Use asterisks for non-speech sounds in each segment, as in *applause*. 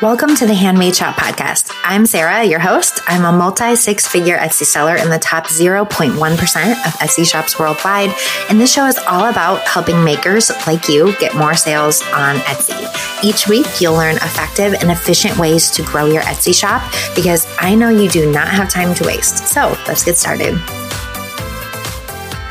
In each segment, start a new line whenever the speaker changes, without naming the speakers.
Welcome to the Handmade Shop podcast. I'm Sarah, your host. I'm a multi six figure Etsy seller in the top 0.1% of Etsy shops worldwide. And this show is all about helping makers like you get more sales on Etsy. Each week, you'll learn effective and efficient ways to grow your Etsy shop because I know you do not have time to waste. So let's get started.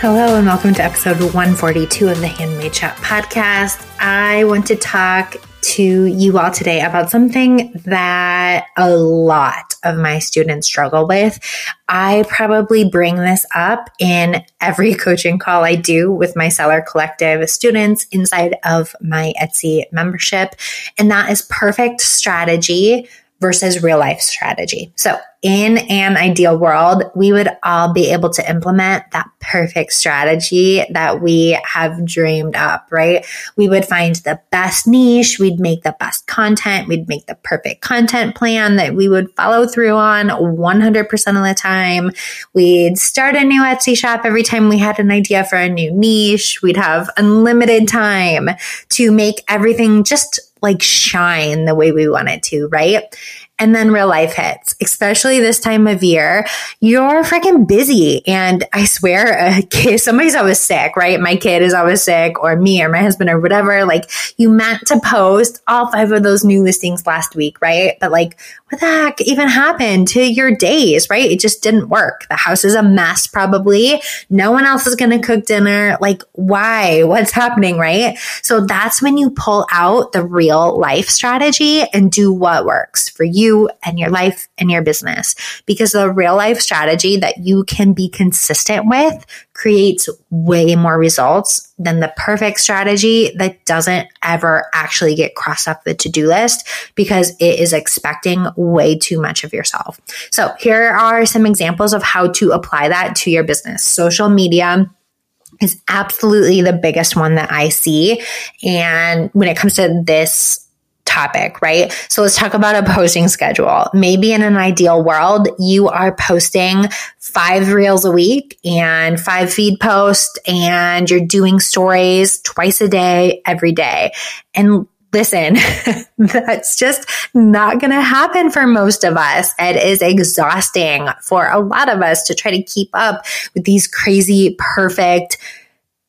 Hello, and welcome to episode 142 of the Handmade Shop podcast. I want to talk to you all today about something that a lot of my students struggle with. I probably bring this up in every *laughs* coaching call I do with my seller collective students inside of my Etsy membership. And that is perfect strategy versus real life strategy. So in an ideal world, we would all be able to implement that perfect strategy that we have dreamed up, right? We would find the best niche. We'd make the best content. We'd make the perfect content plan that we would follow through on 100% of the time. We'd start a new Etsy shop every time we had an idea for a new niche. We'd have unlimited time to make everything just like shine the way we want it to, right? And then real life hits, especially this time of year. You're freaking busy. And I swear, *laughs* a kid, somebody's always sick, right? My kid is always sick, or me, or my husband, or whatever. Like, you meant to post all five of those new listings last week, right? But like, what the heck even happened to your days, right? It just didn't work. The house is a mess, probably. No one else is going to cook dinner. Like, why? What's happening, right? So that's when you pull out the real life strategy and do what works for you and your life and your business. Because the real life strategy that you can be consistent with creates way more results than the perfect strategy that doesn't ever actually get crossed off the to do list because it is expecting way too much of yourself. So, here are some examples of how to apply that to your business. Social media is absolutely the biggest one that I see. And when it comes to this topic, right? So let's talk about a posting schedule. Maybe in an ideal world, you are posting five reels a week and five feed posts and you're doing stories twice a day, every day. And listen, *laughs* that's just not going to happen for most of us. It is exhausting for a lot of us to try to keep up with these crazy, perfect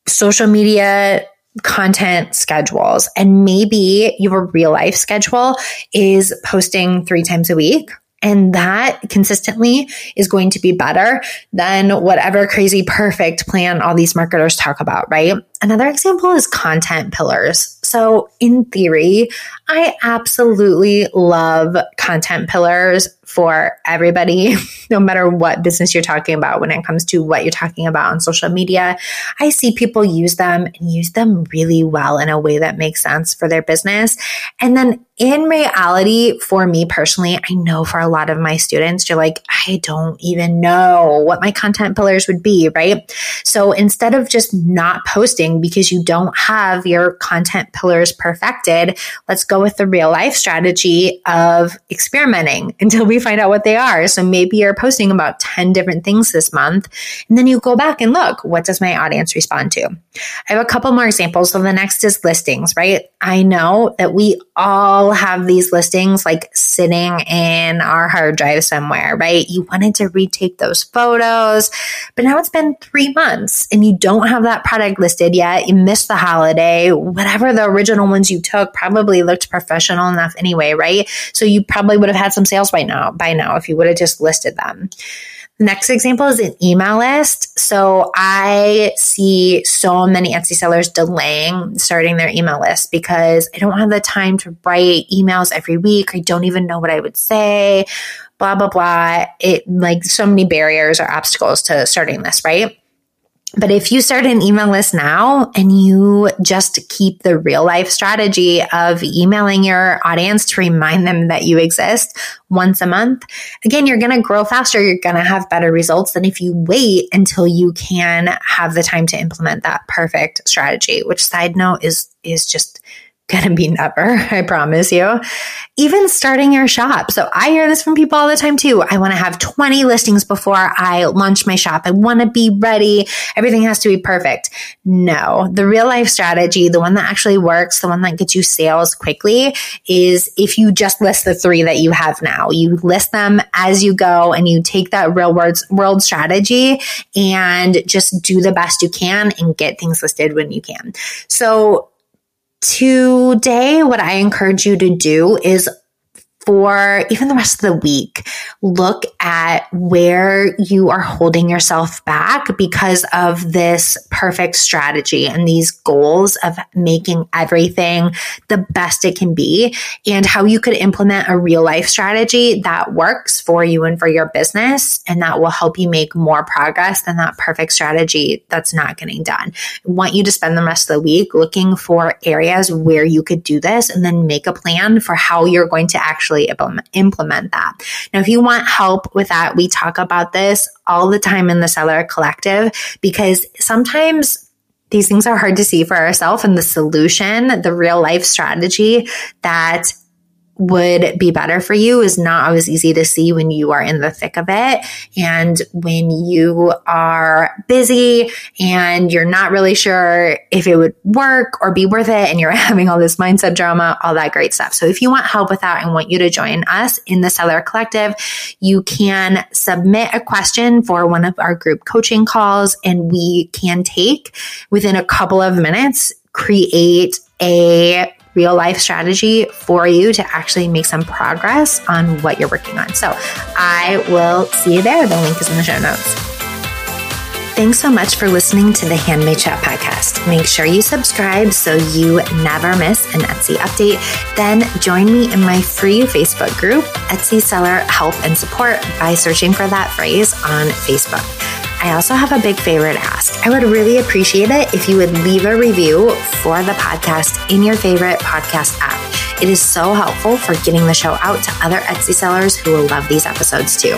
social media content schedules. And maybe your real life schedule is posting three times a week. And that consistently is going to be better than whatever crazy perfect plan all these marketers talk about, right? Another example is content pillars. So, in theory, I absolutely love content pillars for everybody, *laughs* no matter what business you're talking about when it comes to what you're talking about on social media. I see people use them and use them really well in a way that makes sense for their business. And then in reality, for me personally, I know for a lot of my students, you're like, I don't even know what my content pillars would be, right? So instead of just not posting, because you don't have your content pillars perfected, let's go with the real life strategy of experimenting until we find out what they are. So maybe you're posting about 10 different things this month, and then you go back and look, what does my audience respond to? I have a couple more examples. So the next is listings, right? I know that we all have these listings like sitting in our hard drive somewhere, right? You wanted to retake those photos, but now it's been three months and you don't have that product listed yet. You missed the holiday. Whatever the original ones you took probably looked professional enough anyway, right? So you probably would have had some sales by now, by now if you would have just listed them. Next example is an email list. So I see so many Etsy sellers delaying starting their email list because I don't have the time to write emails every week. I don't even know what I would say, blah, blah, blah. It like so many barriers or obstacles to starting this, right? But if you start an email list now and you just keep the real life strategy of emailing your audience to remind them that you exist once a month, again, you're going to grow faster. You're going to have better results than if you wait until you can have the time to implement that perfect strategy, which side note is, is just gonna be never, *laughs* I promise you. Even starting your shop. So I hear this from people all the time too. I want to have 20 listings before I launch my shop. I want to be ready. Everything has to be perfect. No, the real life strategy, the one that actually works, the one that gets you sales quickly is if you just list the three that you have now. You list them as you go and you take that real world, world strategy and just do the best you can and get things listed when you can. So today, what I encourage you to do is for even the rest of the week, look at where you are holding yourself back because of this perfect strategy and these goals of making everything the best it can be and how you could implement a real life strategy that works for you and for your business and that will help you make more progress than that perfect strategy that's not getting done. I want you to spend the rest of the week looking for areas where you could do this and then make a plan for how you're going to actually actually implement that. Now, if you want help with that, we talk about this all the time in the Seller Collective because sometimes these things are hard to see for ourselves and the solution, the real life strategy that would be better for you is not always easy to see when you are in the thick of it. And when you are busy and you're not really sure if it would work or be worth it, and you're *laughs* having all this mindset drama, all that great stuff. So if you want help with that and want you to join us in the Seller Collective, you can submit a question for one of our group coaching calls and we can take within a couple of minutes, create a real life strategy for you to actually make some progress on what you're working on. So I will see you there. The link is in the show notes. Thanks so much for listening to the Handmade Shop podcast. Make sure you subscribe so you never miss an Etsy update. Then join me in my free Facebook group, Etsy Seller Help and Support, by searching for that phrase on Facebook. I also have a big favor to ask. I would really appreciate it if you would leave a review for the podcast in your favorite podcast app. It is so helpful for getting the show out to other Etsy sellers who will love these episodes too.